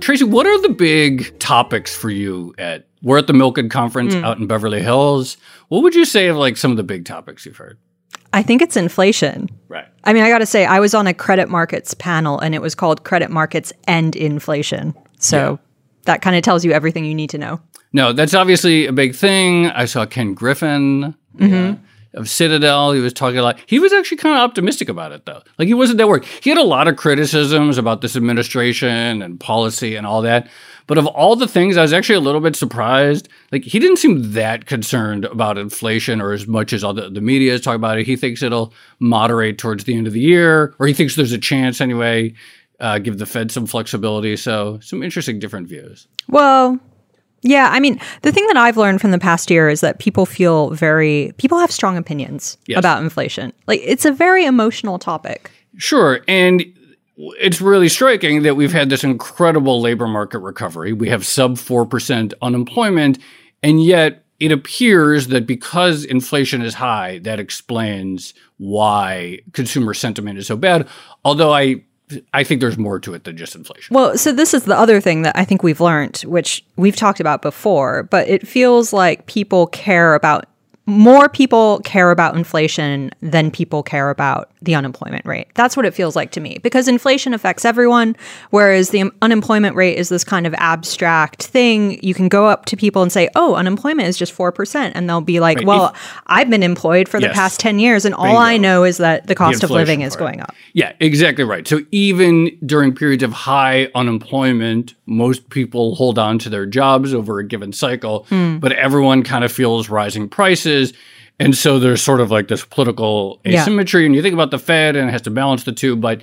Tracy, what are the big topics for you at we're at the Milken conference mm. out in Beverly Hills. What would you say of like some of the big topics you've heard? I think it's inflation. Right. I mean, I got to say, I was on a credit markets panel and it was called Credit Markets and Inflation. So yeah. that kind of tells you everything you need to know. No, that's obviously a big thing. I saw Ken Griffin. Mm-hmm. Yeah of Citadel. He was talking a lot. He was actually kind of optimistic about it, though. Like he wasn't that worried. He had a lot of criticisms about this administration and policy and all that. But of all the things, I was actually a little bit surprised. Like he didn't seem that concerned about inflation or as much as all the, the media is talking about it. He thinks it'll moderate towards the end of the year, or he thinks there's a chance anyway. Uh, give the Fed some flexibility. So some interesting different views. Well, yeah, I mean, the thing that I've learned from the past year is that people feel very people have strong opinions yes. about inflation. Like it's a very emotional topic. Sure, and it's really striking that we've had this incredible labor market recovery. We have sub 4% unemployment, and yet it appears that because inflation is high, that explains why consumer sentiment is so bad. Although I I think there's more to it than just inflation. Well, so this is the other thing that I think we've learned, which we've talked about before, but it feels like people care about more people care about inflation than people care about the unemployment rate. That's what it feels like to me because inflation affects everyone, whereas the unemployment rate is this kind of abstract thing. You can go up to people and say, oh, unemployment is just 4%. And they'll be like, right. well, if, I've been employed for the yes. past 10 years, and all I know is that the cost the of living part. is going up. Yeah, exactly right. So even during periods of high unemployment, most people hold on to their jobs over a given cycle, mm. but everyone kind of feels rising prices. And so there's sort of like this political asymmetry. Yeah. And you think about the Fed and it has to balance the two, but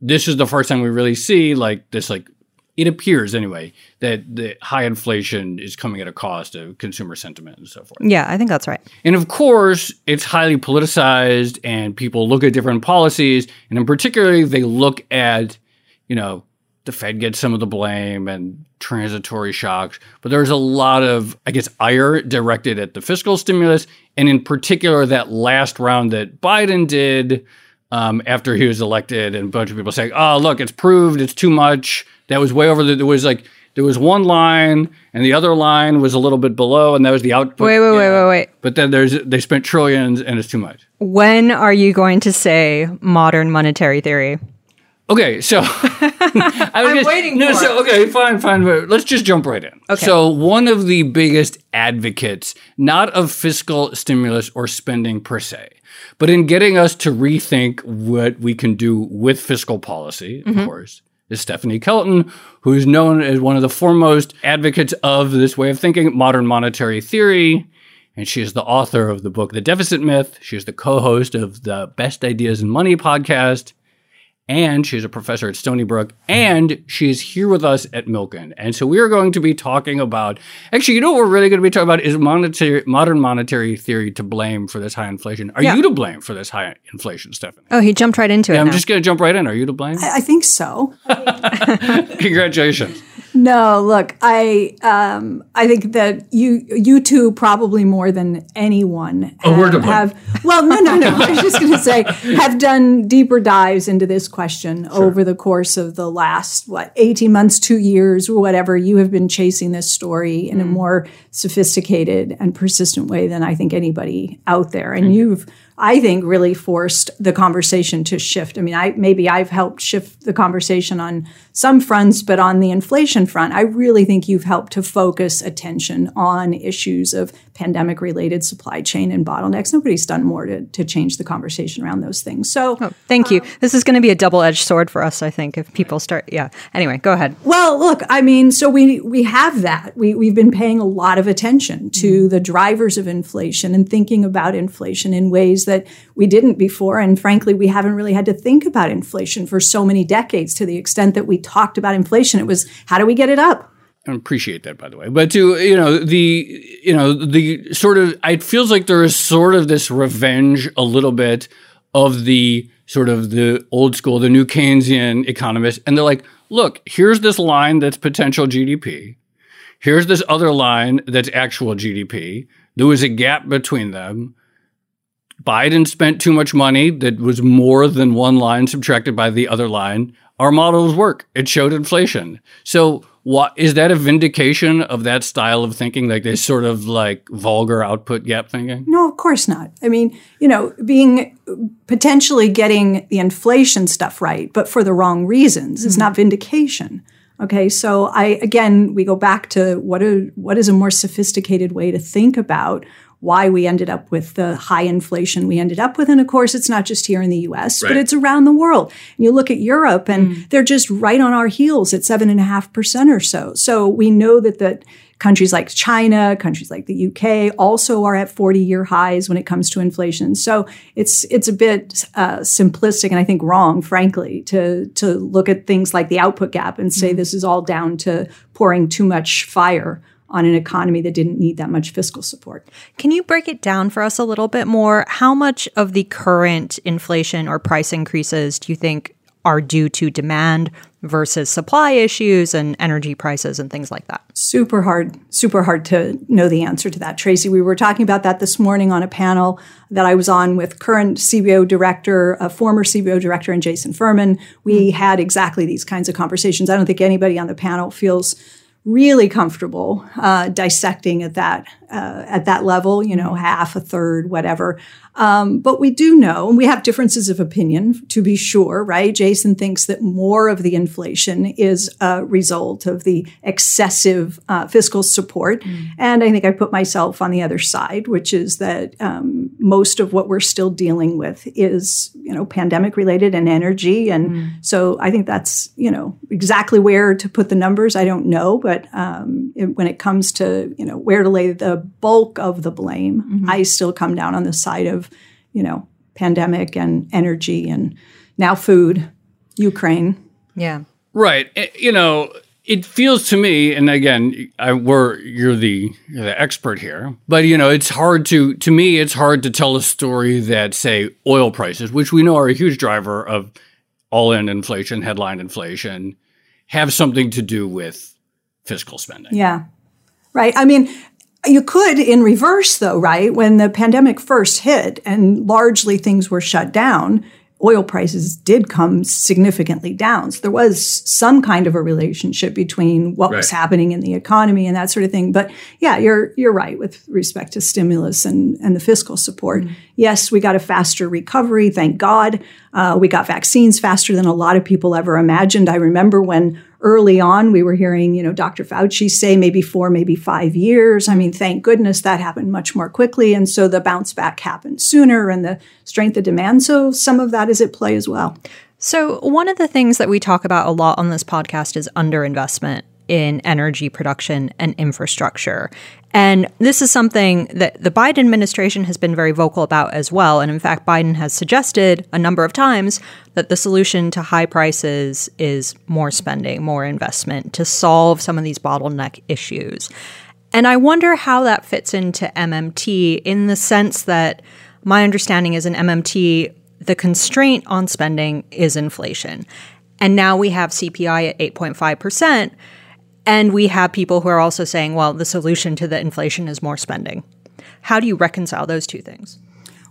this is the first time we really see like this like it appears anyway that the high inflation is coming at a cost of consumer sentiment and so forth. Yeah, I think that's right. And of course, it's highly politicized and people look at different policies and in particular they look at, you know, the Fed gets some of the blame and transitory shocks, but there's a lot of, I guess, ire directed at the fiscal stimulus, and in particular, that last round that Biden did um, after he was elected, and a bunch of people saying, "Oh, look, it's proved, it's too much." That was way over. The, there was like there was one line, and the other line was a little bit below, and that was the output. Wait, wait, yeah. wait, wait, wait. But then there's they spent trillions, and it's too much. When are you going to say modern monetary theory? Okay, so I am just, waiting. No, so okay, fine, fine. But let's just jump right in. Okay. So one of the biggest advocates, not of fiscal stimulus or spending per se, but in getting us to rethink what we can do with fiscal policy, mm-hmm. of course, is Stephanie Kelton, who is known as one of the foremost advocates of this way of thinking, modern monetary theory. And she is the author of the book The Deficit Myth. She is the co host of the Best Ideas in Money podcast and she's a professor at Stony Brook, and she is here with us at Milken. And so we are going to be talking about actually, you know what we're really going to be talking about is monetary modern monetary theory to blame for this high inflation. Are yeah. you to blame for this high inflation, Stephanie? Oh, he jumped right into yeah, it. I'm now. just going to jump right in. Are you to blame? I, I think so. Congratulations. No, look, I um, I think that you you two probably more than anyone oh, have, have well, no, no, no. I was just going to say have done deeper dives into this question sure. over the course of the last what eighteen months, two years, or whatever. You have been chasing this story in mm. a more sophisticated and persistent way than I think anybody out there, and mm. you've I think really forced the conversation to shift. I mean, I maybe I've helped shift the conversation on some fronts, but on the inflation front, I really think you've helped to focus attention on issues of pandemic related supply chain and bottlenecks. Nobody's done more to, to change the conversation around those things. So, oh, thank you. This is going to be a double edged sword for us, I think, if people start. Yeah. Anyway, go ahead. Well, look, I mean, so we we have that. We we've been paying a lot of attention to mm-hmm. the drivers of inflation and thinking about inflation in ways that we didn't before. And frankly, we haven't really had to think about inflation for so many decades to the extent that we talked about inflation. It was how do we get it up? I appreciate that, by the way. But to you know the you know the sort of it feels like there is sort of this revenge a little bit of the sort of the old school, the new Keynesian economists, and they're like, look, here's this line that's potential GDP. Here's this other line that's actual GDP. There was a gap between them. Biden spent too much money that was more than one line subtracted by the other line. Our models work. It showed inflation. So what is that a vindication of that style of thinking, like this sort of like vulgar output gap thinking? No, of course not. I mean, you know, being potentially getting the inflation stuff right, but for the wrong reasons mm-hmm. is not vindication. Okay, so I again we go back to what a what is a more sophisticated way to think about why we ended up with the high inflation we ended up with. And of course, it's not just here in the US, right. but it's around the world. And you look at Europe and mm. they're just right on our heels at seven and a half percent or so. So we know that the countries like China, countries like the UK also are at 40 year highs when it comes to inflation. So it's it's a bit uh, simplistic and I think wrong, frankly, to to look at things like the output gap and say mm. this is all down to pouring too much fire on an economy that didn't need that much fiscal support. Can you break it down for us a little bit more? How much of the current inflation or price increases do you think are due to demand versus supply issues and energy prices and things like that? Super hard, super hard to know the answer to that, Tracy. We were talking about that this morning on a panel that I was on with current CBO director, a former CBO director, and Jason Furman. We mm-hmm. had exactly these kinds of conversations. I don't think anybody on the panel feels really comfortable uh, dissecting at that uh, at that level, you know, half, a third, whatever. Um, but we do know, and we have differences of opinion to be sure, right? Jason thinks that more of the inflation is a result of the excessive uh, fiscal support. Mm. And I think I put myself on the other side, which is that um, most of what we're still dealing with is, you know, pandemic related and energy. And mm. so I think that's, you know, exactly where to put the numbers. I don't know, but um, it, when it comes to, you know, where to lay the bulk of the blame, mm-hmm. I still come down on the side of, you know, pandemic and energy and now food, Ukraine. Yeah. Right. Eh, you know, it feels to me, and again, I, we're you're the you're the expert here, but you know, it's hard to to me, it's hard to tell a story that say oil prices, which we know are a huge driver of all-in inflation, headline inflation, have something to do with fiscal spending. Yeah. Right. I mean, you could in reverse though, right? When the pandemic first hit and largely things were shut down, oil prices did come significantly down. So there was some kind of a relationship between what right. was happening in the economy and that sort of thing. But yeah, you're you're right with respect to stimulus and, and the fiscal support. Mm-hmm. Yes, we got a faster recovery, thank God. Uh, we got vaccines faster than a lot of people ever imagined. I remember when early on we were hearing, you know, Dr. Fauci say maybe four, maybe five years. I mean, thank goodness that happened much more quickly. And so the bounce back happened sooner and the strength of demand. So some of that is at play as well. So, one of the things that we talk about a lot on this podcast is underinvestment in energy production and infrastructure. And this is something that the Biden administration has been very vocal about as well. And in fact, Biden has suggested a number of times that the solution to high prices is more spending, more investment to solve some of these bottleneck issues. And I wonder how that fits into MMT in the sense that my understanding is in MMT, the constraint on spending is inflation. And now we have CPI at 8.5%. And we have people who are also saying, well, the solution to the inflation is more spending. How do you reconcile those two things?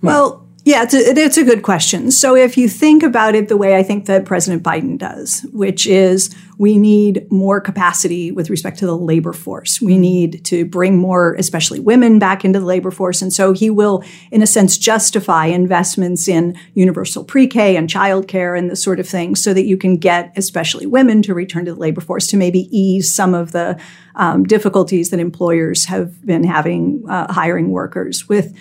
Well, yeah, it's a, it's a good question. So if you think about it the way I think that President Biden does, which is we need more capacity with respect to the labor force. We need to bring more, especially women, back into the labor force. And so he will, in a sense, justify investments in universal pre-K and childcare and this sort of thing so that you can get especially women to return to the labor force to maybe ease some of the um, difficulties that employers have been having uh, hiring workers with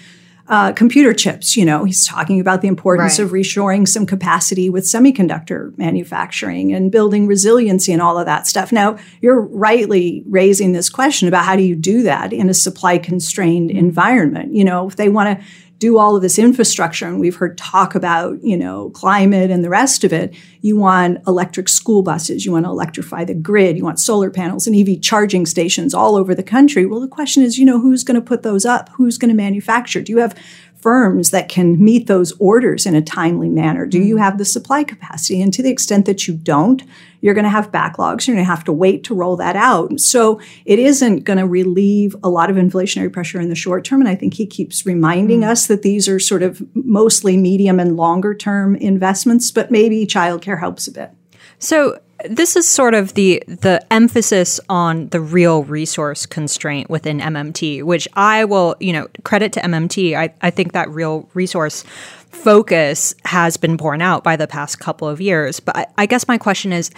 uh, computer chips. You know, he's talking about the importance right. of reshoring some capacity with semiconductor manufacturing and building resiliency and all of that stuff. Now, you're rightly raising this question about how do you do that in a supply constrained environment? You know, if they want to do all of this infrastructure and we've heard talk about you know climate and the rest of it you want electric school buses you want to electrify the grid you want solar panels and ev charging stations all over the country. Well the question is you know who's going to put those up? Who's going to manufacture? Do you have firms that can meet those orders in a timely manner? Do you mm-hmm. have the supply capacity? And to the extent that you don't, you're going to have backlogs. You're going to have to wait to roll that out. So it isn't going to relieve a lot of inflationary pressure in the short term. And I think he keeps reminding mm-hmm. us that these are sort of mostly medium and longer term investments, but maybe childcare helps a bit. So this is sort of the the emphasis on the real resource constraint within MMT, which I will, you know, credit to MMT. I, I think that real resource focus has been borne out by the past couple of years. But I, I guess my question is,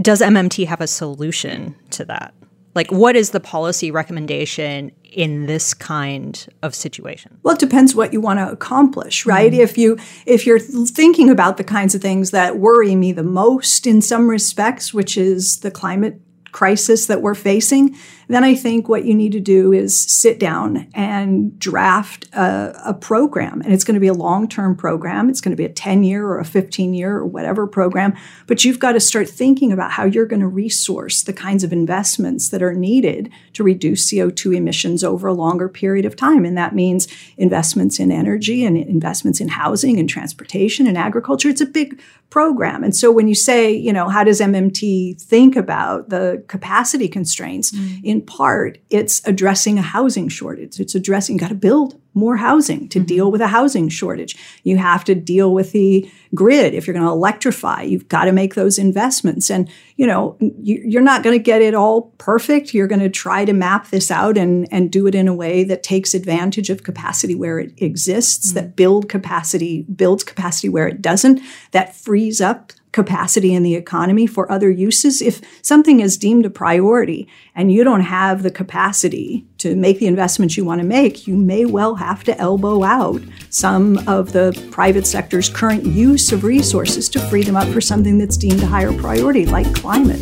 does MMT have a solution to that? Like, what is the policy recommendation in this kind of situation? Well, it depends what you want to accomplish, right? Mm-hmm. If you if you're thinking about the kinds of things that worry me the most in some respects, which is the climate crisis that we're facing, then I think what you need to do is sit down and draft a, a program. And it's going to be a long term program. It's going to be a 10 year or a 15 year or whatever program. But you've got to start thinking about how you're going to resource the kinds of investments that are needed to reduce CO2 emissions over a longer period of time. And that means investments in energy and investments in housing and transportation and agriculture. It's a big program. And so when you say, you know, how does MMT think about the capacity constraints? Mm. In part, it's addressing a housing shortage. It's addressing, got to build more housing to mm-hmm. deal with a housing shortage. You have to deal with the grid. If you're going to electrify, you've got to make those investments. And, you know, you're not going to get it all perfect. You're going to try to map this out and, and do it in a way that takes advantage of capacity where it exists, mm-hmm. that build capacity, builds capacity where it doesn't, that frees up capacity in the economy for other uses. If something is deemed a priority and you don't have the capacity to make the investments you want to make, you may well have to elbow out some of the private sector's current use of resources to free them up for something that's deemed a higher priority, like climate.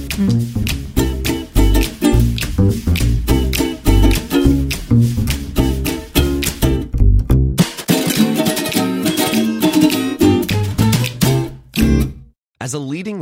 As a leading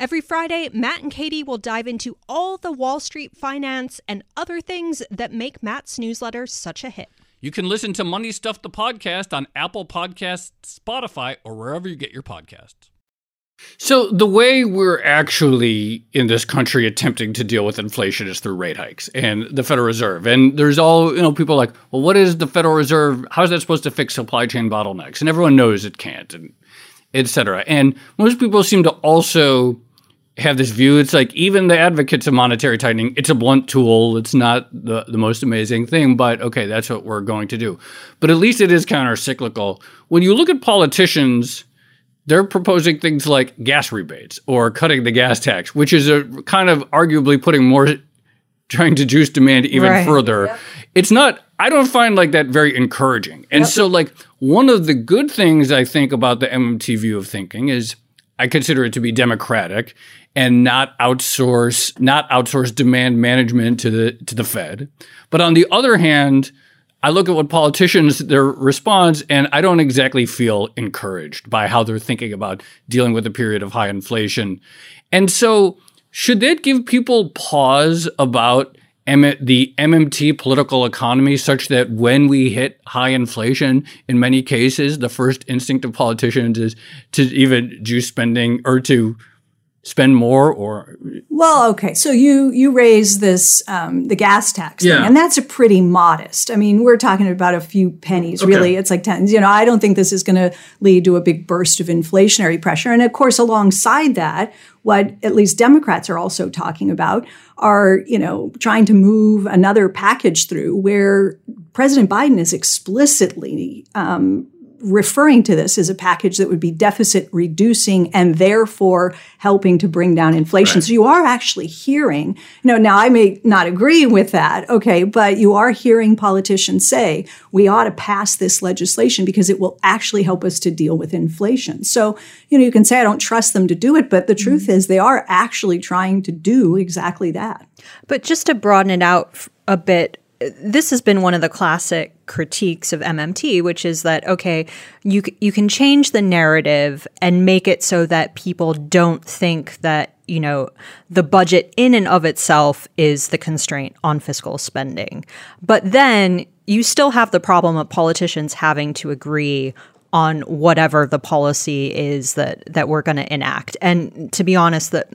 Every Friday, Matt and Katie will dive into all the Wall Street finance and other things that make Matt's newsletter such a hit. You can listen to Money Stuff the podcast on Apple Podcasts, Spotify, or wherever you get your podcasts. So, the way we're actually in this country attempting to deal with inflation is through rate hikes and the Federal Reserve. And there's all, you know, people like, well, what is the Federal Reserve? How is that supposed to fix supply chain bottlenecks? And everyone knows it can't, and et cetera. And most people seem to also have this view. It's like even the advocates of monetary tightening, it's a blunt tool. It's not the, the most amazing thing, but okay, that's what we're going to do. But at least it is counter cyclical. When you look at politicians, they're proposing things like gas rebates or cutting the gas tax, which is a kind of arguably putting more trying to juice demand even right. further. Yep. It's not I don't find like that very encouraging. And yep. so like one of the good things I think about the MMT view of thinking is I consider it to be democratic and not outsource not outsource demand management to the to the Fed. But on the other hand, I look at what politicians their response and I don't exactly feel encouraged by how they're thinking about dealing with a period of high inflation. And so should that give people pause about the MMT political economy such that when we hit high inflation, in many cases, the first instinct of politicians is to even juice spending or to spend more or well okay so you you raise this um, the gas tax yeah. thing and that's a pretty modest i mean we're talking about a few pennies okay. really it's like tens you know i don't think this is going to lead to a big burst of inflationary pressure and of course alongside that what at least democrats are also talking about are you know trying to move another package through where president biden is explicitly um, referring to this as a package that would be deficit reducing and therefore helping to bring down inflation. Right. So you are actually hearing, you know, now I may not agree with that, okay, but you are hearing politicians say we ought to pass this legislation because it will actually help us to deal with inflation. So, you know, you can say I don't trust them to do it, but the truth mm-hmm. is they are actually trying to do exactly that. But just to broaden it out a bit, this has been one of the classic critiques of MMT, which is that okay, you you can change the narrative and make it so that people don't think that you know the budget in and of itself is the constraint on fiscal spending, but then you still have the problem of politicians having to agree on whatever the policy is that that we're going to enact. And to be honest, that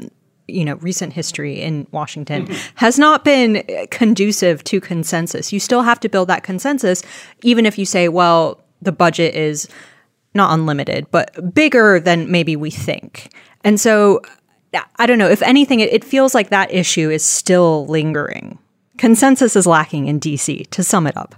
you know recent history in Washington has not been conducive to consensus. You still have to build that consensus even if you say well the budget is not unlimited but bigger than maybe we think. And so I don't know if anything it, it feels like that issue is still lingering. Consensus is lacking in DC to sum it up.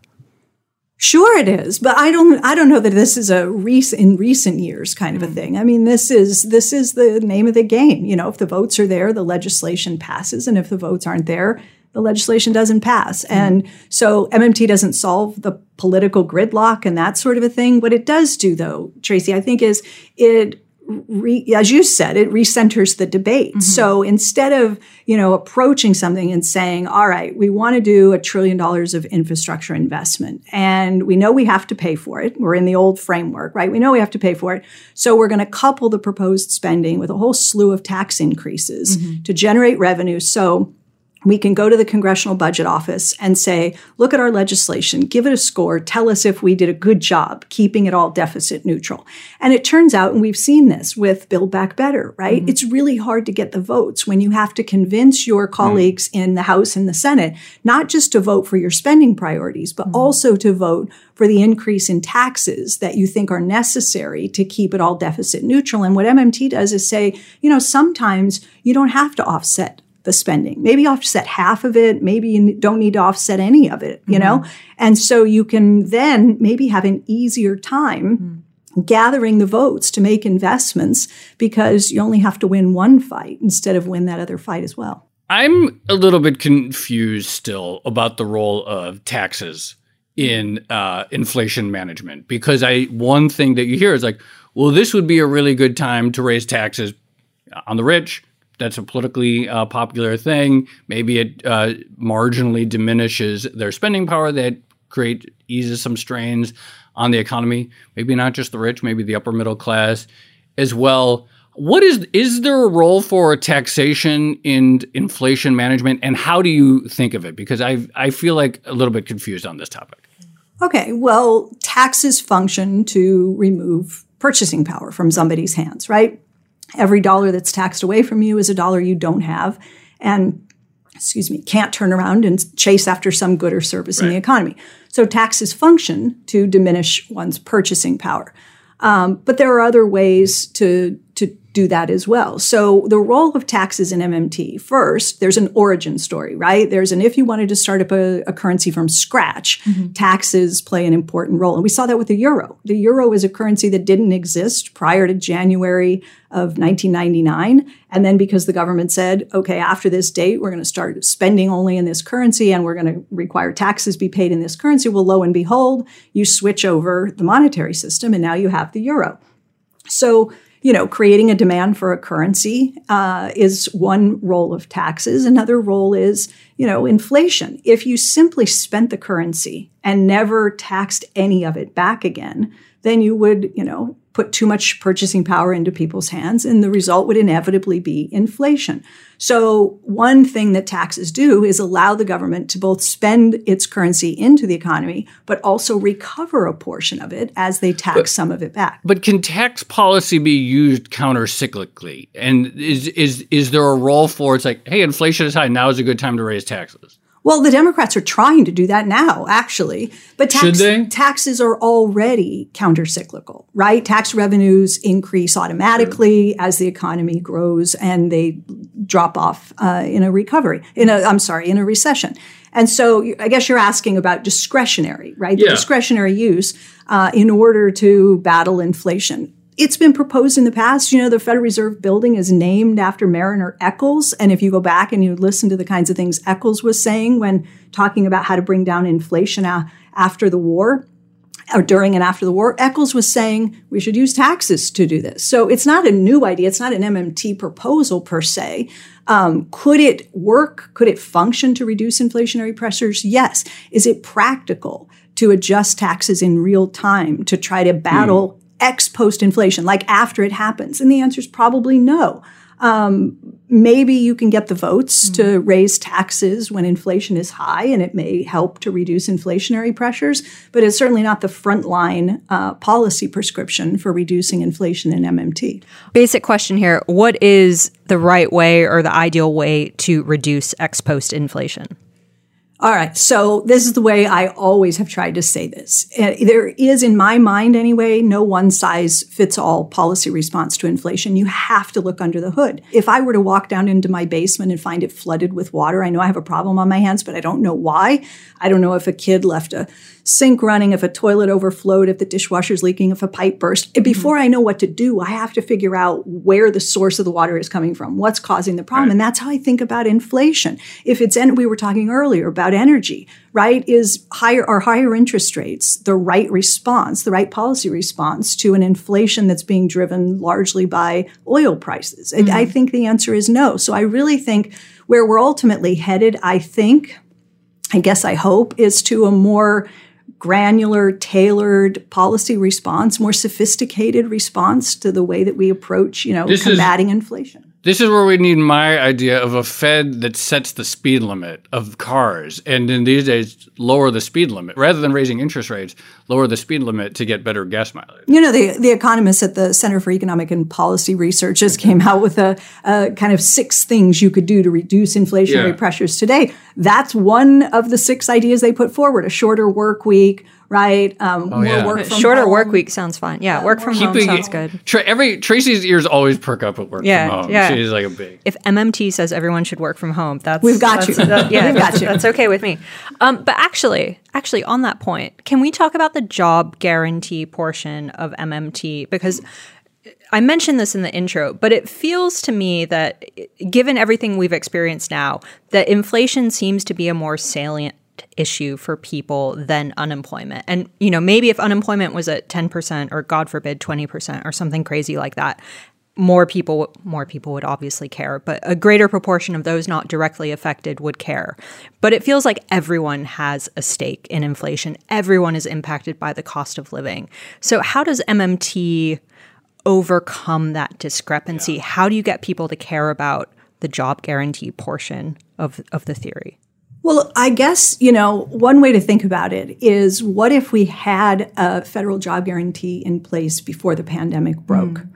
Sure, it is, but I don't. I don't know that this is a recent in recent years kind of a thing. I mean, this is this is the name of the game. You know, if the votes are there, the legislation passes, and if the votes aren't there, the legislation doesn't pass. Mm-hmm. And so MMT doesn't solve the political gridlock and that sort of a thing. What it does do, though, Tracy, I think, is it re, as you said, it recenters the debate. Mm-hmm. So instead of, you know, approaching something and saying, all right, we want to do a trillion dollars of infrastructure investment and we know we have to pay for it. We're in the old framework, right? We know we have to pay for it. So we're going to couple the proposed spending with a whole slew of tax increases mm-hmm. to generate revenue. So we can go to the Congressional Budget Office and say, look at our legislation, give it a score, tell us if we did a good job keeping it all deficit neutral. And it turns out, and we've seen this with Build Back Better, right? Mm-hmm. It's really hard to get the votes when you have to convince your colleagues mm-hmm. in the House and the Senate not just to vote for your spending priorities, but mm-hmm. also to vote for the increase in taxes that you think are necessary to keep it all deficit neutral. And what MMT does is say, you know, sometimes you don't have to offset the spending. Maybe offset half of it. Maybe you don't need to offset any of it, you mm-hmm. know? And so you can then maybe have an easier time mm-hmm. gathering the votes to make investments because you only have to win one fight instead of win that other fight as well. I'm a little bit confused still about the role of taxes in uh, inflation management because I one thing that you hear is like, well, this would be a really good time to raise taxes on the rich that's a politically uh, popular thing. Maybe it uh, marginally diminishes their spending power. That create eases some strains on the economy. Maybe not just the rich, maybe the upper middle class as well. What is is there a role for taxation in inflation management, and how do you think of it? Because I I feel like a little bit confused on this topic. Okay, well, taxes function to remove purchasing power from somebody's hands, right? Every dollar that's taxed away from you is a dollar you don't have. And excuse me, can't turn around and chase after some good or service right. in the economy. So taxes function to diminish one's purchasing power. Um, but there are other ways to to do that as well. So the role of taxes in MMT, first, there's an origin story, right? There's an if you wanted to start up a, a currency from scratch, mm-hmm. taxes play an important role. And we saw that with the euro. The euro is a currency that didn't exist prior to January of 1999. And then because the government said, okay, after this date, we're going to start spending only in this currency and we're going to require taxes be paid in this currency. Well, lo and behold, you switch over the monetary system and now you have the euro. So you know, creating a demand for a currency uh, is one role of taxes. Another role is, you know, inflation. If you simply spent the currency and never taxed any of it back again, then you would, you know, put too much purchasing power into people's hands, and the result would inevitably be inflation. So, one thing that taxes do is allow the government to both spend its currency into the economy, but also recover a portion of it as they tax but, some of it back. But can tax policy be used countercyclically? And is is is there a role for it's like, hey, inflation is high, now is a good time to raise taxes? Well, the Democrats are trying to do that now, actually. But tax, taxes are already countercyclical, right? Tax revenues increase automatically as the economy grows and they drop off uh, in a recovery, in a, I'm sorry, in a recession. And so I guess you're asking about discretionary, right? The discretionary use uh, in order to battle inflation it's been proposed in the past. You know, the Federal Reserve building is named after Marriner Eccles. And if you go back and you listen to the kinds of things Eccles was saying when talking about how to bring down inflation after the war, or during and after the war, Eccles was saying we should use taxes to do this. So it's not a new idea. It's not an MMT proposal per se. Um, could it work? Could it function to reduce inflationary pressures? Yes. Is it practical to adjust taxes in real time to try to battle mm ex post inflation, like after it happens? And the answer is probably no. Um, maybe you can get the votes mm-hmm. to raise taxes when inflation is high, and it may help to reduce inflationary pressures, but it's certainly not the frontline uh, policy prescription for reducing inflation in MMT. Basic question here What is the right way or the ideal way to reduce ex post inflation? All right. So this is the way I always have tried to say this. Uh, there is, in my mind anyway, no one size fits all policy response to inflation. You have to look under the hood. If I were to walk down into my basement and find it flooded with water, I know I have a problem on my hands, but I don't know why. I don't know if a kid left a sink running, if a toilet overflowed, if the dishwasher's leaking, if a pipe burst. Mm-hmm. Before I know what to do, I have to figure out where the source of the water is coming from, what's causing the problem. Right. And that's how I think about inflation. If it's, and we were talking earlier about energy, right? Is higher, are higher interest rates the right response, the right policy response to an inflation that's being driven largely by oil prices? Mm-hmm. I think the answer is no. So I really think where we're ultimately headed, I think, I guess I hope, is to a more granular, tailored policy response, more sophisticated response to the way that we approach, you know, this combating is, inflation. This is where we need my idea of a Fed that sets the speed limit of cars, and in these days, lower the speed limit rather than raising interest rates. Lower the speed limit to get better gas mileage. You know, the the economists at the Center for Economic and Policy Research just came out with a, a kind of six things you could do to reduce inflationary yeah. pressures today. That's one of the six ideas they put forward: a shorter work week right? Um, oh, yeah. work Shorter home. work week sounds fine. Yeah, work from Keeping home sounds good. Tra- every Tracy's ears always perk up at work yeah, from home. Yeah. She's like a big. If MMT says everyone should work from home, that's we've got you. That, yeah, we've got you. That's okay with me. Um, but actually, actually, on that point, can we talk about the job guarantee portion of MMT because? I mentioned this in the intro, but it feels to me that given everything we've experienced now, that inflation seems to be a more salient issue for people than unemployment. And, you know, maybe if unemployment was at 10% or God forbid 20% or something crazy like that, more people more people would obviously care, but a greater proportion of those not directly affected would care. But it feels like everyone has a stake in inflation. Everyone is impacted by the cost of living. So how does MMT overcome that discrepancy? Yeah. How do you get people to care about the job guarantee portion of of the theory? Well, I guess, you know, one way to think about it is what if we had a federal job guarantee in place before the pandemic broke? Mm.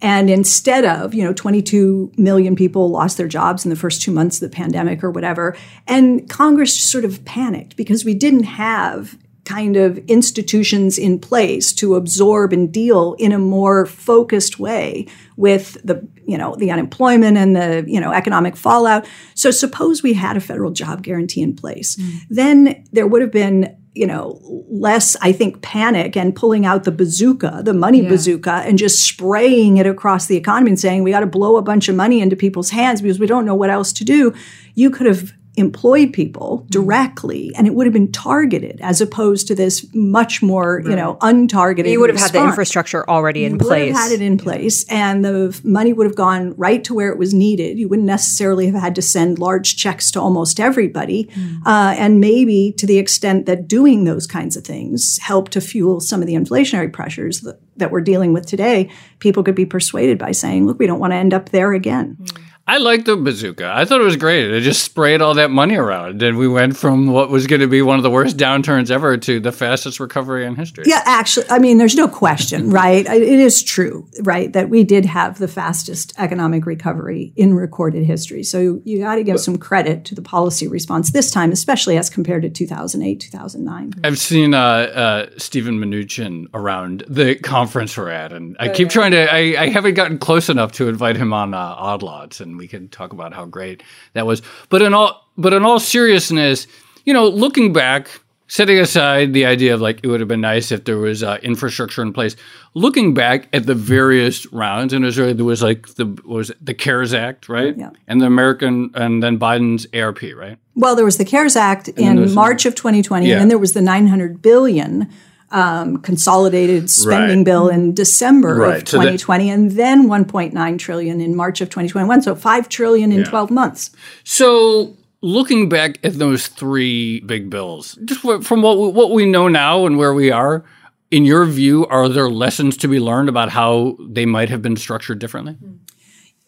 And instead of, you know, 22 million people lost their jobs in the first two months of the pandemic or whatever, and Congress sort of panicked because we didn't have kind of institutions in place to absorb and deal in a more focused way with the you know the unemployment and the you know economic fallout so suppose we had a federal job guarantee in place mm. then there would have been you know less i think panic and pulling out the bazooka the money yeah. bazooka and just spraying it across the economy and saying we got to blow a bunch of money into people's hands because we don't know what else to do you could have employed people mm-hmm. directly and it would have been targeted as opposed to this much more right. you know untargeted you would have response. had the infrastructure already in you place would have had it in place and the money would have gone right to where it was needed you wouldn't necessarily have had to send large checks to almost everybody mm. uh, and maybe to the extent that doing those kinds of things help to fuel some of the inflationary pressures that, that we're dealing with today people could be persuaded by saying look we don't want to end up there again mm. I liked the bazooka. I thought it was great. It just sprayed all that money around, and we went from what was going to be one of the worst downturns ever to the fastest recovery in history. Yeah, actually, I mean, there's no question, right? It is true, right, that we did have the fastest economic recovery in recorded history. So you got to give some credit to the policy response this time, especially as compared to 2008, 2009. I've seen uh, uh, Steven Mnuchin around the conference we're at, and I oh, keep yeah. trying to. I, I, haven't gotten close enough to invite him on uh, Odd Lots, and and we can talk about how great that was. But in all, but in all seriousness, you know, looking back, setting aside the idea of like it would have been nice if there was uh, infrastructure in place. Looking back at the various rounds, and Israel, there was like the was the CARES Act, right? Yeah. And the American, and then Biden's ARP, right? Well, there was the CARES Act in March of 2020, yeah. and then there was the 900 billion um, consolidated spending right. bill in December right. of 2020, so and then 1.9 trillion in March of 2021. So five trillion in yeah. 12 months. So looking back at those three big bills, just from what we, what we know now and where we are, in your view, are there lessons to be learned about how they might have been structured differently?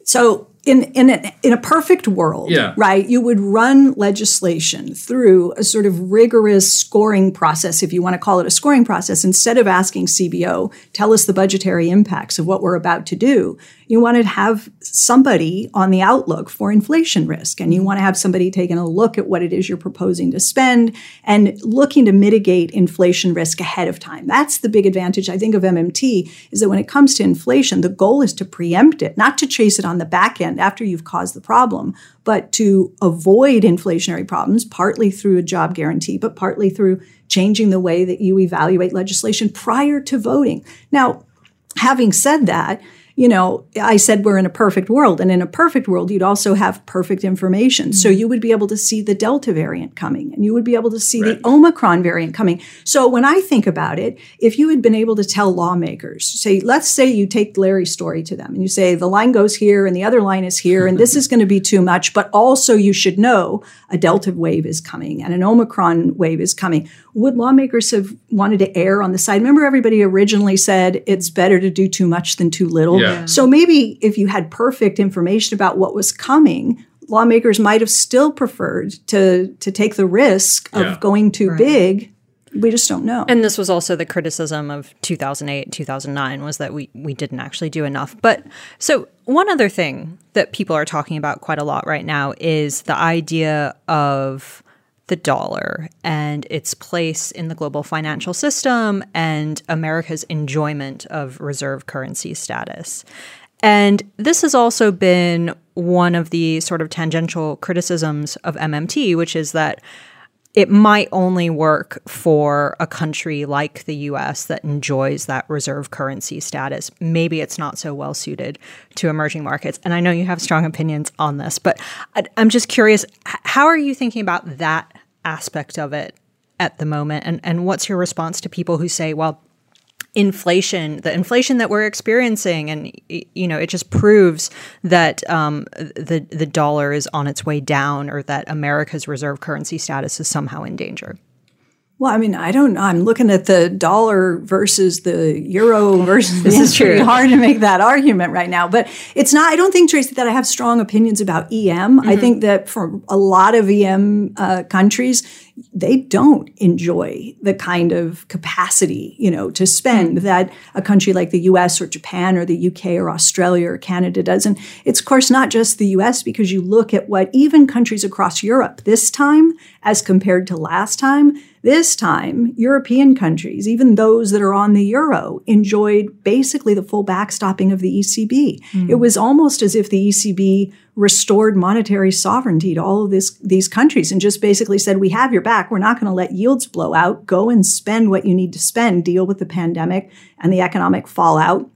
So in in a, in a perfect world, yeah. right? You would run legislation through a sort of rigorous scoring process, if you want to call it a scoring process, instead of asking CBO, tell us the budgetary impacts of what we're about to do. You want to have somebody on the outlook for inflation risk, and you want to have somebody taking a look at what it is you're proposing to spend and looking to mitigate inflation risk ahead of time. That's the big advantage, I think, of MMT is that when it comes to inflation, the goal is to preempt it, not to chase it on the back end after you've caused the problem, but to avoid inflationary problems, partly through a job guarantee, but partly through changing the way that you evaluate legislation prior to voting. Now, having said that, you know, I said we're in a perfect world. And in a perfect world, you'd also have perfect information. Mm-hmm. So you would be able to see the Delta variant coming and you would be able to see right. the Omicron variant coming. So when I think about it, if you had been able to tell lawmakers, say, let's say you take Larry's story to them and you say the line goes here and the other line is here and this is going to be too much, but also you should know a Delta wave is coming and an Omicron wave is coming. Would lawmakers have wanted to err on the side? Remember, everybody originally said it's better to do too much than too little. Yeah. So maybe if you had perfect information about what was coming, lawmakers might have still preferred to to take the risk of yeah. going too right. big we just don't know. And this was also the criticism of 2008, 2009 was that we we didn't actually do enough. But so one other thing that people are talking about quite a lot right now is the idea of the dollar and its place in the global financial system and America's enjoyment of reserve currency status. And this has also been one of the sort of tangential criticisms of MMT, which is that it might only work for a country like the US that enjoys that reserve currency status. Maybe it's not so well suited to emerging markets. And I know you have strong opinions on this, but I'm just curious how are you thinking about that aspect of it at the moment? And, and what's your response to people who say, well, inflation, the inflation that we're experiencing, and you know, it just proves that um, the the dollar is on its way down, or that America's reserve currency status is somehow in danger. Well, I mean, I don't know. I'm looking at the dollar versus the euro versus this is true. hard to make that argument right now. But it's not, I don't think, Tracy, that I have strong opinions about EM. Mm-hmm. I think that for a lot of EM uh, countries, they don't enjoy the kind of capacity, you know, to spend mm-hmm. that a country like the US or Japan or the UK or Australia or Canada does. And it's, of course, not just the US because you look at what even countries across Europe this time as compared to last time This time, European countries, even those that are on the euro, enjoyed basically the full backstopping of the ECB. Mm. It was almost as if the ECB restored monetary sovereignty to all of this, these countries and just basically said, We have your back. We're not going to let yields blow out. Go and spend what you need to spend, deal with the pandemic and the economic fallout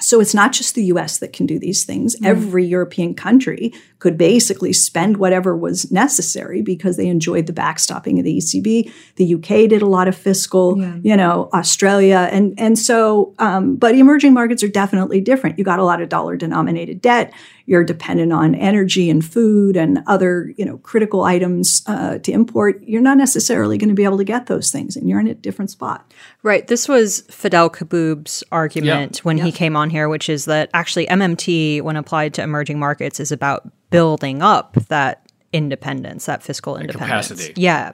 so it's not just the US that can do these things. Mm. Every European country could basically spend whatever was necessary because they enjoyed the backstopping of the ECB. The UK did a lot of fiscal, yeah. you know, Australia. And, and so, um, but emerging markets are definitely different. You got a lot of dollar denominated debt. You're dependent on energy and food and other, you know, critical items uh, to import. You're not necessarily going to be able to get those things and you're in a different spot. Right. This was Fadhel Kaboub's argument when he came on here, which is that actually MMT, when applied to emerging markets, is about building up that independence, that fiscal independence. Capacity. Yeah.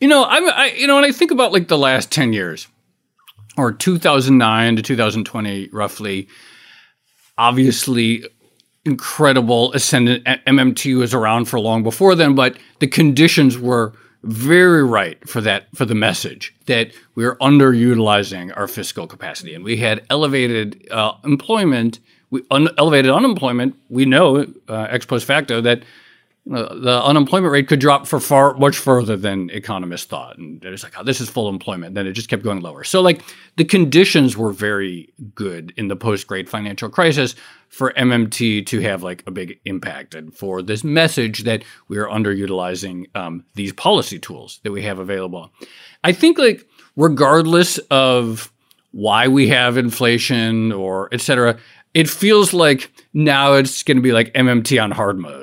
You know, I'm, I, you know, when I think about like the last 10 years or 2009 to 2020, roughly, obviously incredible ascendant. MMT was around for long before then, but the conditions were very right for that for the message that we are underutilizing our fiscal capacity, and we had elevated uh, employment, we un- elevated unemployment. We know uh, ex post facto that the unemployment rate could drop for far much further than economists thought, and it's like, oh, this is full employment. Then it just kept going lower. So like the conditions were very good in the post Great Financial Crisis for MMT to have like a big impact, and for this message that we are underutilizing um, these policy tools that we have available. I think like regardless of why we have inflation or et cetera, it feels like now it's going to be like MMT on hard mode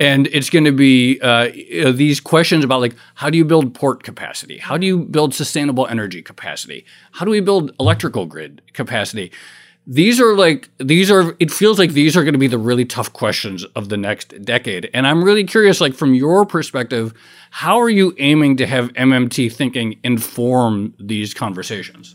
and it's going to be uh, these questions about like how do you build port capacity? How do you build sustainable energy capacity? How do we build electrical grid capacity? These are like these are it feels like these are going to be the really tough questions of the next decade. And i'm really curious like from your perspective how are you aiming to have mmt thinking inform these conversations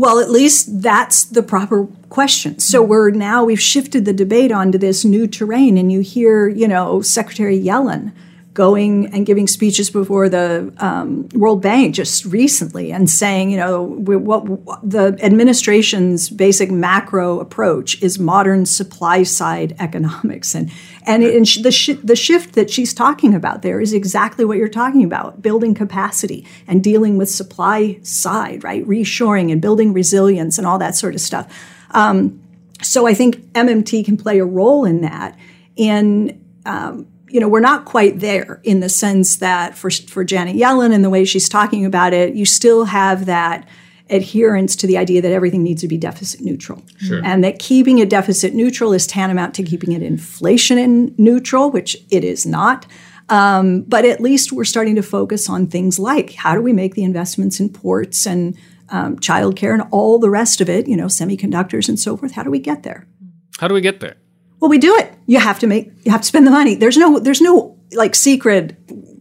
well, at least that's the proper question. So we're now we've shifted the debate onto this new terrain, and you hear, you know, Secretary Yellen going and giving speeches before the um, World Bank just recently and saying, you know, what, what, the administration's basic macro approach is modern supply side economics, and and, and the sh- the shift that she's talking about there is exactly what you're talking about: building capacity and dealing with supply side, right, reshoring and building resilience and all that sort of stuff. Um, so I think MMT can play a role in that. And um, you know, we're not quite there in the sense that for, for Janet Yellen and the way she's talking about it, you still have that adherence to the idea that everything needs to be deficit neutral. Sure. And that keeping it deficit neutral is tantamount to keeping it inflation in neutral, which it is not. Um, but at least we're starting to focus on things like how do we make the investments in ports and um, childcare and all the rest of it, you know, semiconductors and so forth. How do we get there? How do we get there? Well, we do it. You have to make you have to spend the money. There's no there's no like secret,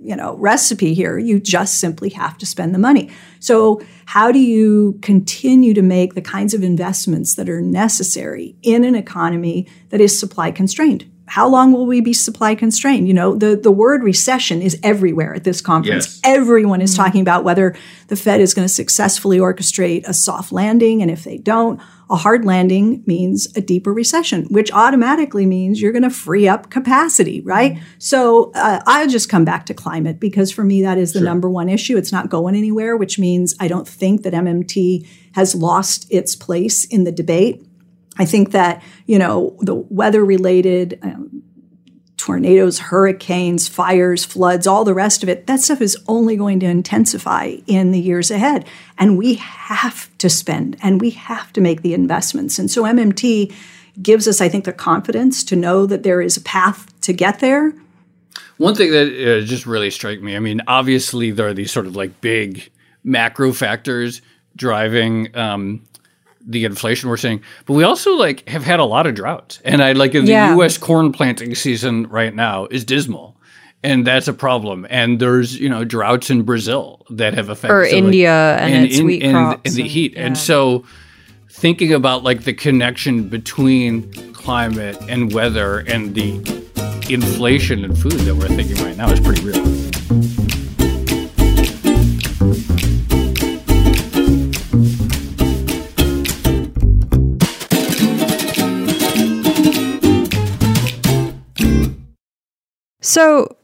you know, recipe here. You just simply have to spend the money. So, how do you continue to make the kinds of investments that are necessary in an economy that is supply constrained? How long will we be supply constrained? You know, the, the word recession is everywhere at this conference. Yes. Everyone is mm-hmm. talking about whether the Fed is going to successfully orchestrate a soft landing. And if they don't, a hard landing means a deeper recession, which automatically means you're going to free up capacity, right? Mm-hmm. So uh, I'll just come back to climate because for me, that is the sure. number one issue. It's not going anywhere, which means I don't think that MMT has lost its place in the debate. I think that, you know, the weather related um, tornadoes, hurricanes, fires, floods, all the rest of it, that stuff is only going to intensify in the years ahead. And we have to spend and we have to make the investments. And so MMT gives us, I think, the confidence to know that there is a path to get there. One thing that uh, just really struck me, I mean, obviously there are these sort of like big macro factors driving um, the inflation we're seeing, but we also like have had a lot of droughts, and I like in the yeah. U.S. corn planting season right now is dismal, and that's a problem. And there's you know droughts in Brazil that have affected or so, India like, and, and its in, wheat crops and, the heat, yeah. and so thinking about like the connection between climate and weather and the inflation in food that we're thinking right now is pretty real. So,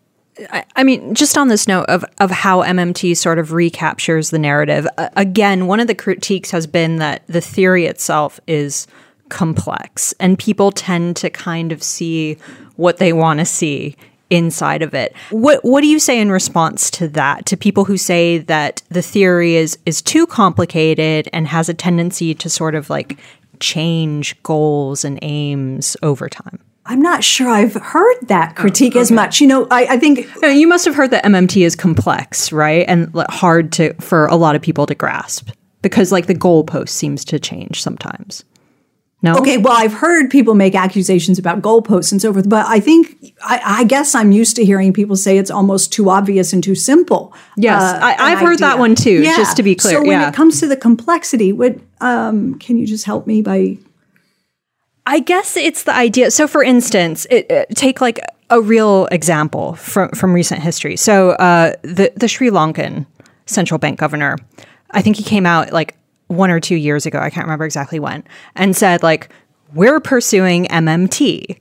I mean, just on this note of, of how MMT sort of recaptures the narrative, again, one of the critiques has been that the theory itself is complex and people tend to kind of see what they want to see inside of it. What what do you say in response to that? To people who say that the theory is is too complicated and has a tendency to sort of like change goals and aims over time? I'm not sure I've heard that critique oh, okay. as much. You know, I, I think you must have heard that MMT is complex, right, and hard to for a lot of people to grasp because like the goalpost seems to change sometimes. No. Okay. Well, I've heard people make accusations about goalposts and so forth, but I think I, I, guess I'm used to hearing people say it's almost too obvious and too simple. Yes, uh, I, have heard that one too. Yeah. Just to be clear. So when yeah. it comes to the complexity, what um, can you just help me by? I guess it's the idea. So, for instance, it, it, take like a real example from from recent history. So, uh, the the Sri Lankan central bank governor, I think he came out like one or two years ago, I can't remember exactly when, and said, like, we're pursuing MMT.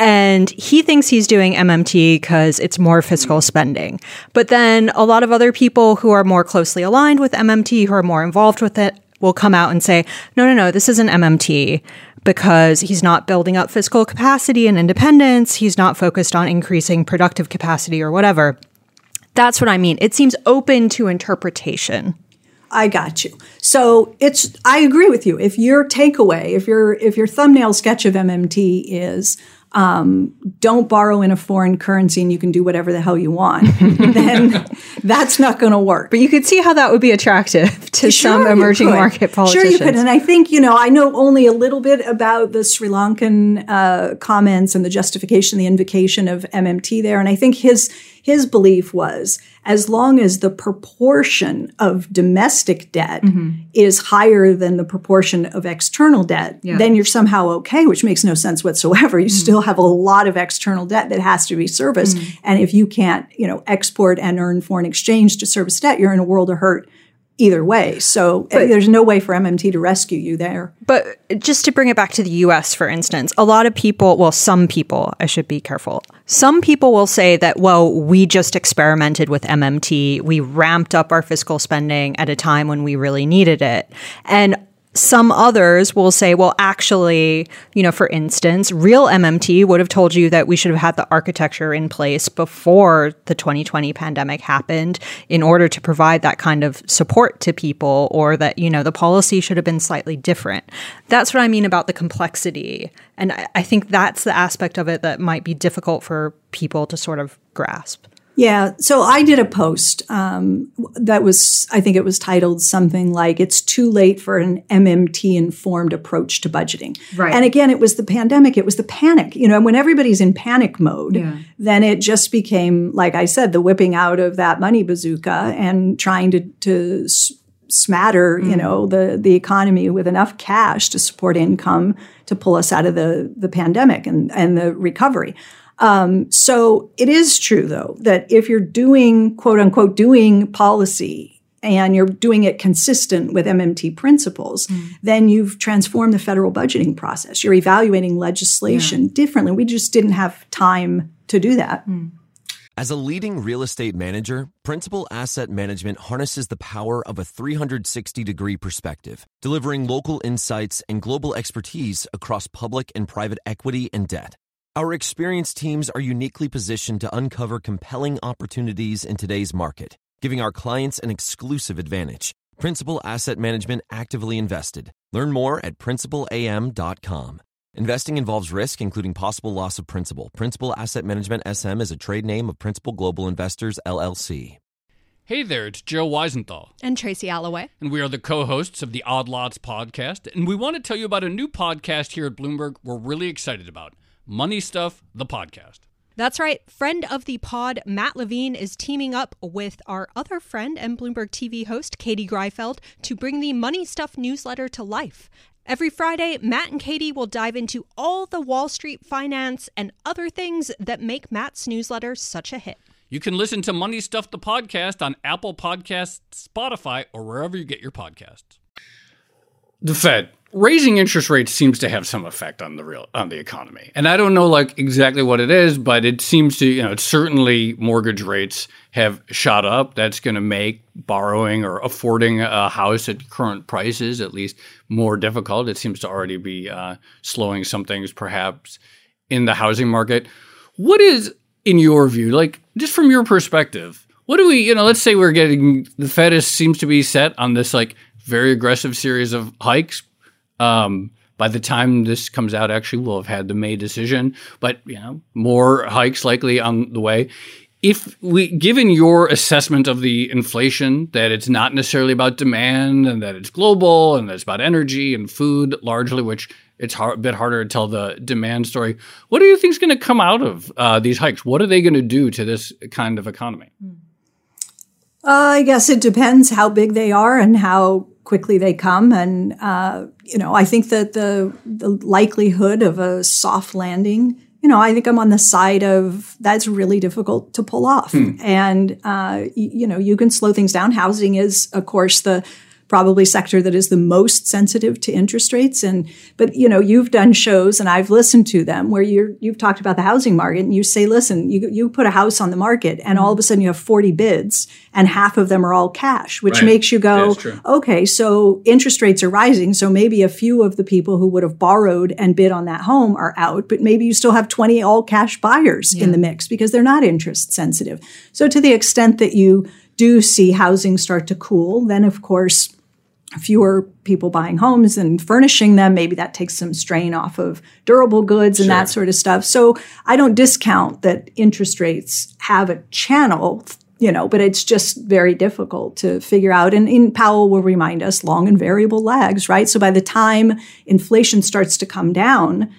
And he thinks he's doing MMT because it's more fiscal spending. But then a lot of other people who are more closely aligned with MMT, who are more involved with it, will come out and say, no, no, no, this isn't MMT because he's not building up fiscal capacity and independence. He's not focused on increasing productive capacity or whatever. That's what I mean. It seems open to interpretation. I got you. So it's I agree with you. If your takeaway, if your if your thumbnail sketch of MMT is um, don't borrow in a foreign currency and you can do whatever the hell you want, then that's not going to work. But you could see how that would be attractive to sure some emerging market politicians. Sure, you could. And I think, you know, I know only a little bit about the Sri Lankan uh, comments and the justification, the invocation of MMT there. And I think his his belief was as long as the proportion of domestic debt mm-hmm. is higher than the proportion of external debt, yeah. then you're somehow okay, which makes no sense whatsoever. You mm-hmm. still have a lot of external debt that has to be serviced. Mm-hmm. And if you can't, you know, export and earn foreign exchange to service debt, you're in a world of hurt either way. So uh, but, there's no way for MMT to rescue you there. But just to bring it back to the US, for instance, a lot of people, well, some people, I should be careful. Some people will say that, well, we just experimented with MMT. We ramped up our fiscal spending at a time when we really needed it. And some others will say, well, actually, you know, for instance, real MMT would have told you that we should have had the architecture in place before the 2020 pandemic happened in order to provide that kind of support to people, or that, you know, the policy should have been slightly different. That's what I mean about the complexity. And I, think that's the aspect of it that might be difficult for people to sort of grasp. Yeah. So I did a post um, that was, I think it was titled something like, It's Too Late for an MMT Informed Approach to Budgeting. Right. And again, it was the pandemic, it was the panic. You know, when everybody's in panic mode, yeah. then it just became, like I said, the whipping out of that money bazooka and trying to, to smatter, mm. you know, the, the economy with enough cash to support income to pull us out of the, the pandemic and, and the recovery. Um, so it is true, though, that if you're doing quote unquote doing policy and you're doing it consistent with MMT principles, mm. then you've transformed the federal budgeting process. You're evaluating legislation yeah. differently. We just didn't have time to do that. Mm. As a leading real estate manager, Principal Asset Management harnesses the power of a 360 degree perspective, delivering local insights and global expertise across public and private equity and debt. Our experienced teams are uniquely positioned to uncover compelling opportunities in today's market, giving our clients an exclusive advantage. Principal Asset Management actively invested. Learn more at principalam.com. Investing involves risk, including possible loss of principal. Principal Asset Management SM is a trade name of Principal Global Investors, LLC. Hey there, it's Joe Weisenthal. And Tracy Alloway. And we are the co hosts of the Odd Lots podcast. And we want to tell you about a new podcast here at Bloomberg we're really excited about. Money Stuff, the podcast. That's right. Friend of the pod, Matt Levine, is teaming up with our other friend and Bloomberg TV host, Katie Greifeld, to bring the Money Stuff newsletter to life. Every Friday, Matt and Katie will dive into all the Wall Street finance and other things that make Matt's newsletter such a hit. You can listen to Money Stuff, the podcast, on Apple Podcasts, Spotify, or wherever you get your podcasts. The Fed raising interest rates seems to have some effect on the real on the economy. And I don't know like exactly what it is, but it seems to, you know, certainly mortgage rates have shot up. That's going to make borrowing or affording a house at current prices at least more difficult. It seems to already be uh, slowing some things perhaps in the housing market. What is in your view, like just from your perspective, what do we, you know, let's say we're getting the Fed is, seems to be set on this like very aggressive series of hikes um, by the time this comes out, actually, we'll have had the May decision, but you know, more hikes likely on the way. If we, given your assessment of the inflation, that it's not necessarily about demand and that it's global and that it's about energy and food largely, which it's hard, a bit harder to tell the demand story. What do you think is going to come out of uh, these hikes? What are they going to do to this kind of economy? Uh, I guess it depends how big they are and how quickly they come. And, uh, you know, I think that the, the likelihood of a soft landing, you know, I think I'm on the side of that's really difficult to pull off. Hmm. And, uh, you, you know, you can slow things down. Housing is, of course, the probably sector that is the most sensitive to interest rates and but you know you've done shows and I've listened to them where you you've talked about the housing market and you say listen you you put a house on the market and all of a sudden you have 40 bids and half of them are all cash which right. makes you go okay so interest rates are rising so maybe a few of the people who would have borrowed and bid on that home are out but maybe you still have 20 all cash buyers yeah. in the mix because they're not interest sensitive so to the extent that you do see housing start to cool then of course fewer people buying homes and furnishing them. Maybe that takes some strain off of durable goods and sure. that sort of stuff. So I don't discount that interest rates have a channel, you know, but it's just very difficult to figure out. And, and Powell will remind us long and variable lags, right? So by the time inflation starts to come down,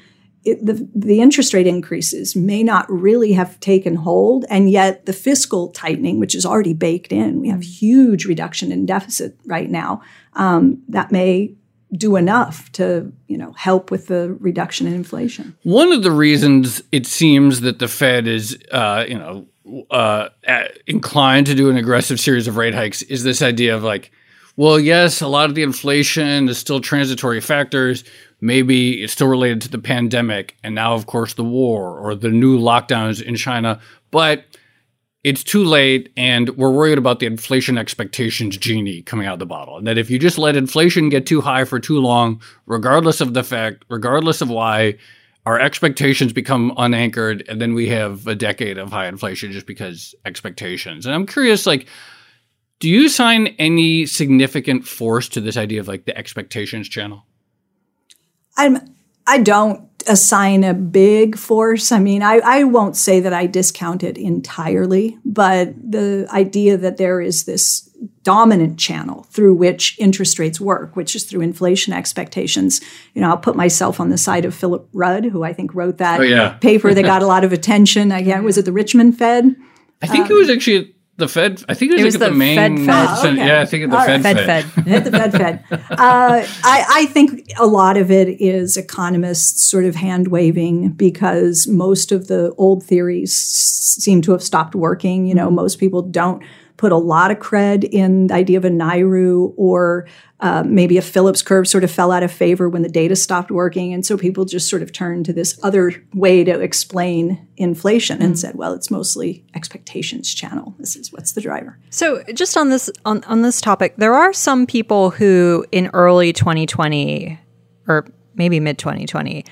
it, the, the interest rate increases may not really have taken hold, and yet the fiscal tightening, which is already baked in, we have huge reduction in deficit right now um, that may do enough to you know help with the reduction in inflation. One of the reasons it seems that the Fed is uh, you know uh, inclined to do an aggressive series of rate hikes is this idea of like, well, yes, a lot of the inflation is still transitory factors. Maybe it's still related to the pandemic, and now, of course, the war or the new lockdowns in China, but it's too late and we're worried about the inflation expectations genie coming out of the bottle. And that if you just let inflation get too high for too long, regardless of the fact, regardless of why, our expectations become unanchored and then we have a decade of high inflation just because expectations. And I'm curious, like, do you assign any significant force to this idea of like the expectations channel? I'm I don't assign a big force. I mean, I, I won't say that I discount it entirely, but the idea that there is this dominant channel through which interest rates work, which is through inflation expectations. You know, I'll put myself on the side of Philip Rudd, who I think wrote that oh, yeah. paper that got a lot of attention. Again, was it the Richmond Fed? I think um, it was actually the Fed. I think it was, it was the, the, main. Fed, Fed. Oh, okay. Yeah, I think the Fed, Fed. Fed. Fed. the Fed. Fed. Uh, I, I, think a lot of it is economists sort of hand waving because most of the old theories seem to have stopped working. You know, most people don't put a lot of cred in the idea of a NAIRU or uh, maybe a Phillips curve sort of fell out of favor when the data stopped working. And so people just sort of turned to this other way to explain inflation mm-hmm. and said, well, it's mostly expectations channel. This is what's the driver. So just on this on, on this topic, there are some people who in early 2020 or maybe mid 2020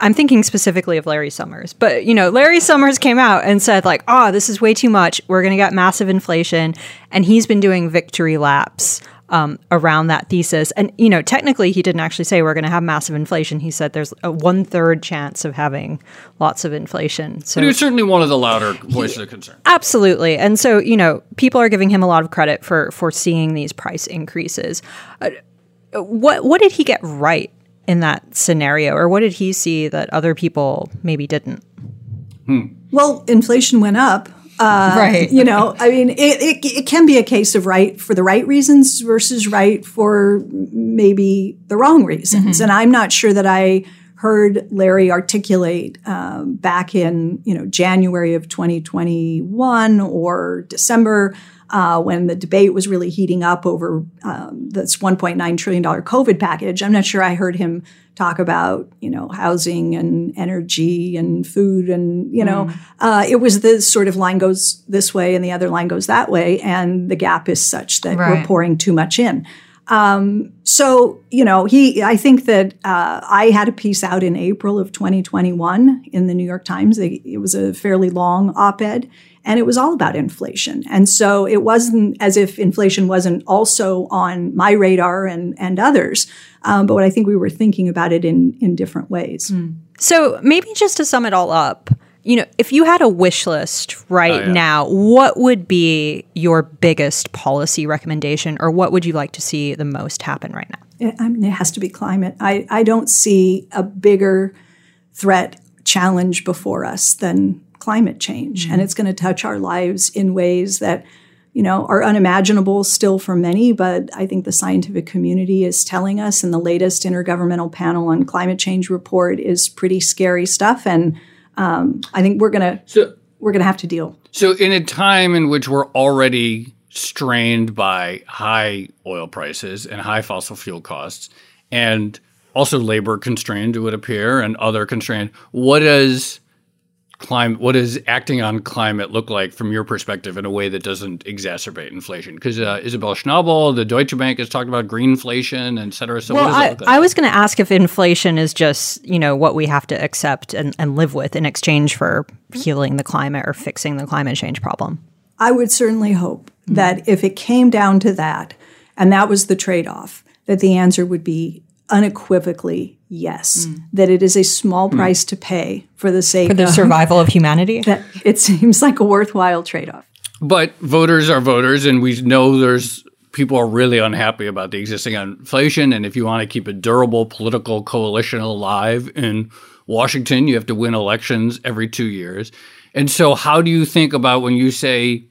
I'm thinking specifically of Larry Summers, but you know, Larry Summers came out and said like, "Oh, this is way too much. We're going to get massive inflation," and he's been doing victory laps um, around that thesis. And you know, technically, he didn't actually say we're going to have massive inflation. He said there's a one third chance of having lots of inflation. So but he was certainly one of the louder voices of concern. Absolutely, and so you know, people are giving him a lot of credit for for seeing these price increases. Uh, what what did he get right in that scenario, or what did he see that other people maybe didn't? Hmm. Well, inflation went up. Uh, right. You know, I mean, it, it, it, can be a case of right for the right reasons versus right for maybe the wrong reasons. Mm-hmm. And I'm not sure that I heard Larry articulate um, back in, you know, January of 2021 or December uh, when the debate was really heating up over um, this $1.9 trillion COVID package. I'm not sure I heard him talk about, you know, housing and energy and food and, you know, mm. uh, it was the sort of line goes this way and the other line goes that way. And the gap is such that right. we're pouring too much in. Um, so, you know, he, I think that uh, I had a piece out in April of 2021 in the New York Times. It was a fairly long op ed, and it was all about inflation. And so it wasn't as if inflation wasn't also on my radar and, and others. Um, but what I think we were thinking about it in, in different ways. Mm. So maybe just to sum it all up, you know, if you had a wish list right oh, yeah. now, what would be your biggest policy recommendation or what would you like to see the most happen right now? It, I mean, it has to be climate. I, I don't see a bigger threat challenge before us than climate change. Mm-hmm. And it's going to touch our lives in ways that, you know, are unimaginable still for many, but I think the scientific community is telling us, and the latest Intergovernmental Panel on Climate Change report is pretty scary stuff. And um, I think we're gonna so, we're gonna have to deal. So, in a time in which we're already strained by high oil prices and high fossil fuel costs, and also labor constrained, it would appear, and other constrained, what does climate what does acting on climate look like from your perspective in a way that doesn't exacerbate inflation because uh, isabel schnabel the deutsche bank has talked about greenflation et cetera so well, I, like? I, was going to ask if inflation is just you know what we have to accept and, and live with in exchange for healing the climate or fixing the climate change problem i would certainly hope mm-hmm. that if it came down to that and that was the trade-off that the answer would be unequivocally yes mm. that it is a small mm. price to pay for the sake for the of, survival of humanity that it seems like a worthwhile trade-off but voters are voters and we know there's people are really unhappy about the existing inflation and if you want to keep a durable political coalition alive in Washington you have to win elections every 2 years and so how do you think about when you say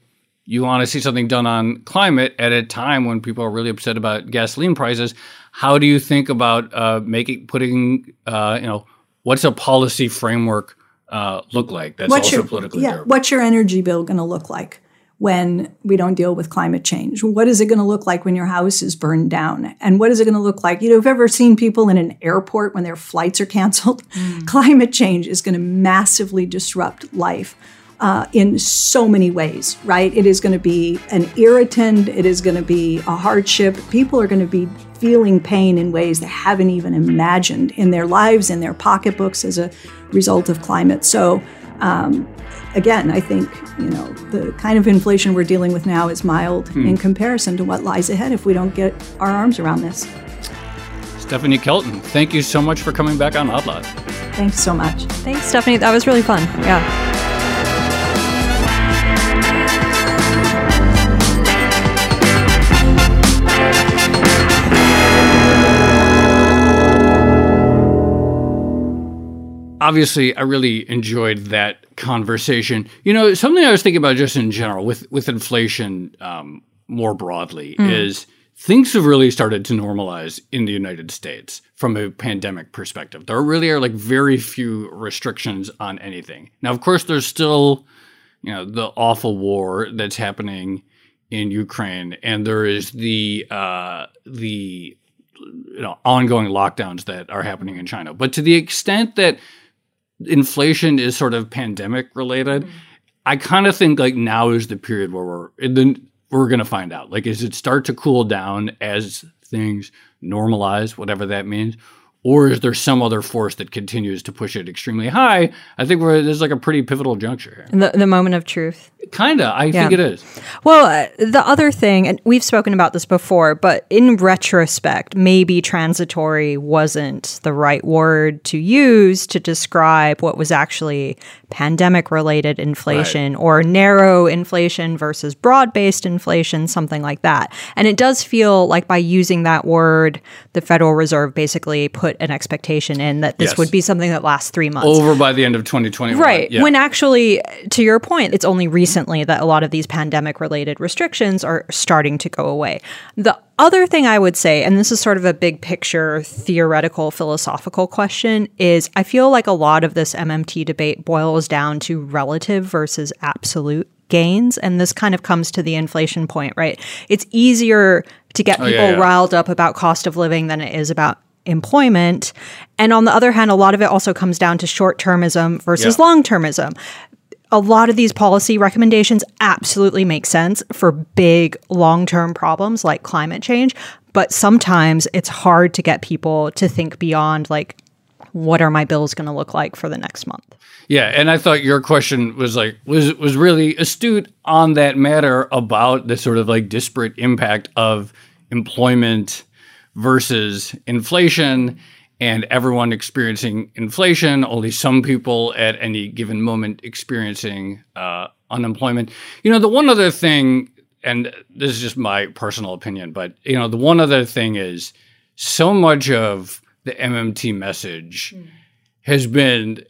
you want to see something done on climate at a time when people are really upset about gasoline prices how do you think about uh, making putting uh, you know what's a policy framework uh, look like that's what's also your, politically yeah, durable? What's your energy bill going to look like when we don't deal with climate change? What is it going to look like when your house is burned down? And what is it going to look like? You know, have ever seen people in an airport when their flights are canceled? Mm. Climate change is going to massively disrupt life uh, in so many ways, right? It is going to be an irritant, it is going to be a hardship. People are going to be feeling pain in ways they haven't even imagined in their lives, in their pocketbooks as a result of climate. So, um, again, I think you know the kind of inflation we're dealing with now is mild hmm. in comparison to what lies ahead if we don't get our arms around this. Stephanie Kelton, thank you so much for coming back on Odd Lot. Thanks so much. Thanks, Stephanie. That was really fun. Yeah. Obviously I really enjoyed that conversation. You know, something I was thinking about just in general with with inflation um, more broadly mm. is things have really started to normalize in the United States from a pandemic perspective. There really are like very few restrictions on anything. Now, of course, there's still you know the awful war that's happening in Ukraine, and there is the uh, the you know ongoing lockdowns that are happening in China. But to the extent that inflation is sort of pandemic related. Mm-hmm. I kind of think like now is the period where we're then we're going to find out. Like, is it start to cool down as things normalize, whatever that means, or is there some other force that continues to push it extremely high? I think we're, there's like a pretty pivotal juncture here. The, the moment of truth. Kinda, I yeah. think it is. Well, uh, the other thing, and we've spoken about this before, but in retrospect, maybe transitory wasn't the right word to use to describe what was actually pandemic related inflation right. or narrow inflation versus broad based inflation, something like that. And it does feel like by using that word, the Federal Reserve basically put an expectation in that this yes. would be something that lasts three months. Over by the end of 2021. Right. Yeah. When actually, to your point, it's only recently that a lot of these pandemic related restrictions are starting to go away. The other thing I would say, and this is sort of a big picture, theoretical, philosophical question, is I feel like a lot of this MMT debate boils down to relative versus absolute gains. And this kind of comes to the inflation point, right? It's easier to get oh, people oh, yeah, yeah. riled up about cost of living than it is about employment. And on the other hand, a lot of it also comes down to short termism versus yeah. long termism. A lot of these policy recommendations absolutely make sense for big long term problems like climate change, but sometimes it's hard to get people to think beyond like, what are my bills going to look like for the next month? Yeah, and I thought your question was like was was really astute on that matter about the sort of like disparate impact of employment versus inflation and everyone experiencing inflation, only some people at any given moment experiencing uh, unemployment. You know, the one other thing, and this is just my personal opinion, but you know, the one other thing is so much of the MMT message mm. has been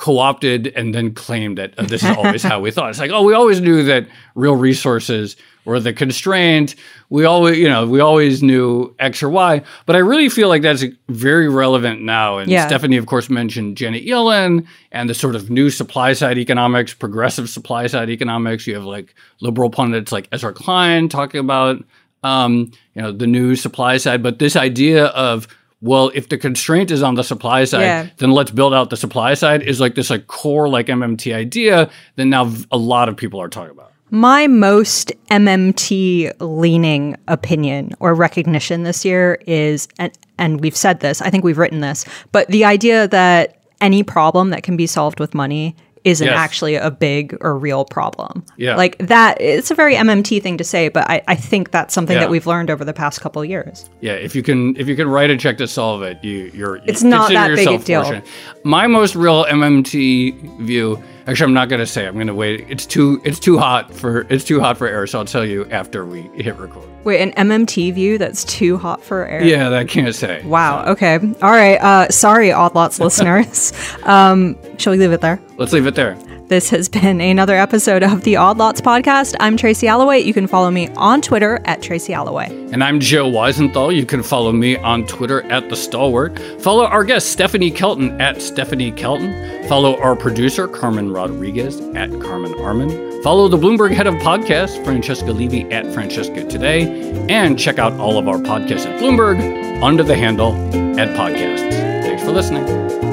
co-opted and then claimed that oh, this is always how we thought. It's like, oh, we always knew that real resources were the constraint. We always, you know, we always knew X or Y. But I really feel like that's very relevant now. And yeah. Stephanie, of course, mentioned Janet Yellen and the sort of new supply side economics, progressive supply side economics. You have like liberal pundits like Ezra Klein talking about, um, you know, the new supply side. But this idea of well, if the constraint is on the supply side, yeah. then let's build out the supply side is like this like core like MMT idea that now a lot of people are talking about. My most MMT leaning opinion or recognition this year is and and we've said this, I think we've written this, but the idea that any problem that can be solved with money isn't yes. actually a big or real problem. Yeah. Like that, it's a very MMT thing to say, but I, I think that's something yeah. that we've learned over the past couple years. Yeah. If you can, if you can write a check to solve it, you, you're, it's you not that big a deal. My most real MMT view Actually, I'm not going to say. I'm going to wait. It's too it's too hot for it's too hot for air. So I'll tell you after we hit record. Wait, an MMT view that's too hot for air. Yeah, that can't say. Wow. So. Okay. All right. Uh, sorry, Odd Lots listeners. Um, shall we leave it there? Let's leave it there. This has been another episode of the Odd Lots podcast. I'm Tracy Alloway. You can follow me on Twitter at Tracy Alloway. And I'm Joe Weisenthal. You can follow me on Twitter at The Stalwart. Follow our guest, Stephanie Kelton, at Stephanie Kelton. Follow our producer, Carmen Rodriguez, at Carmen Armen. Follow the Bloomberg head of podcasts, Francesca Levy, at Francesca Today. And check out all of our podcasts at Bloomberg under the handle at podcasts. Thanks for listening.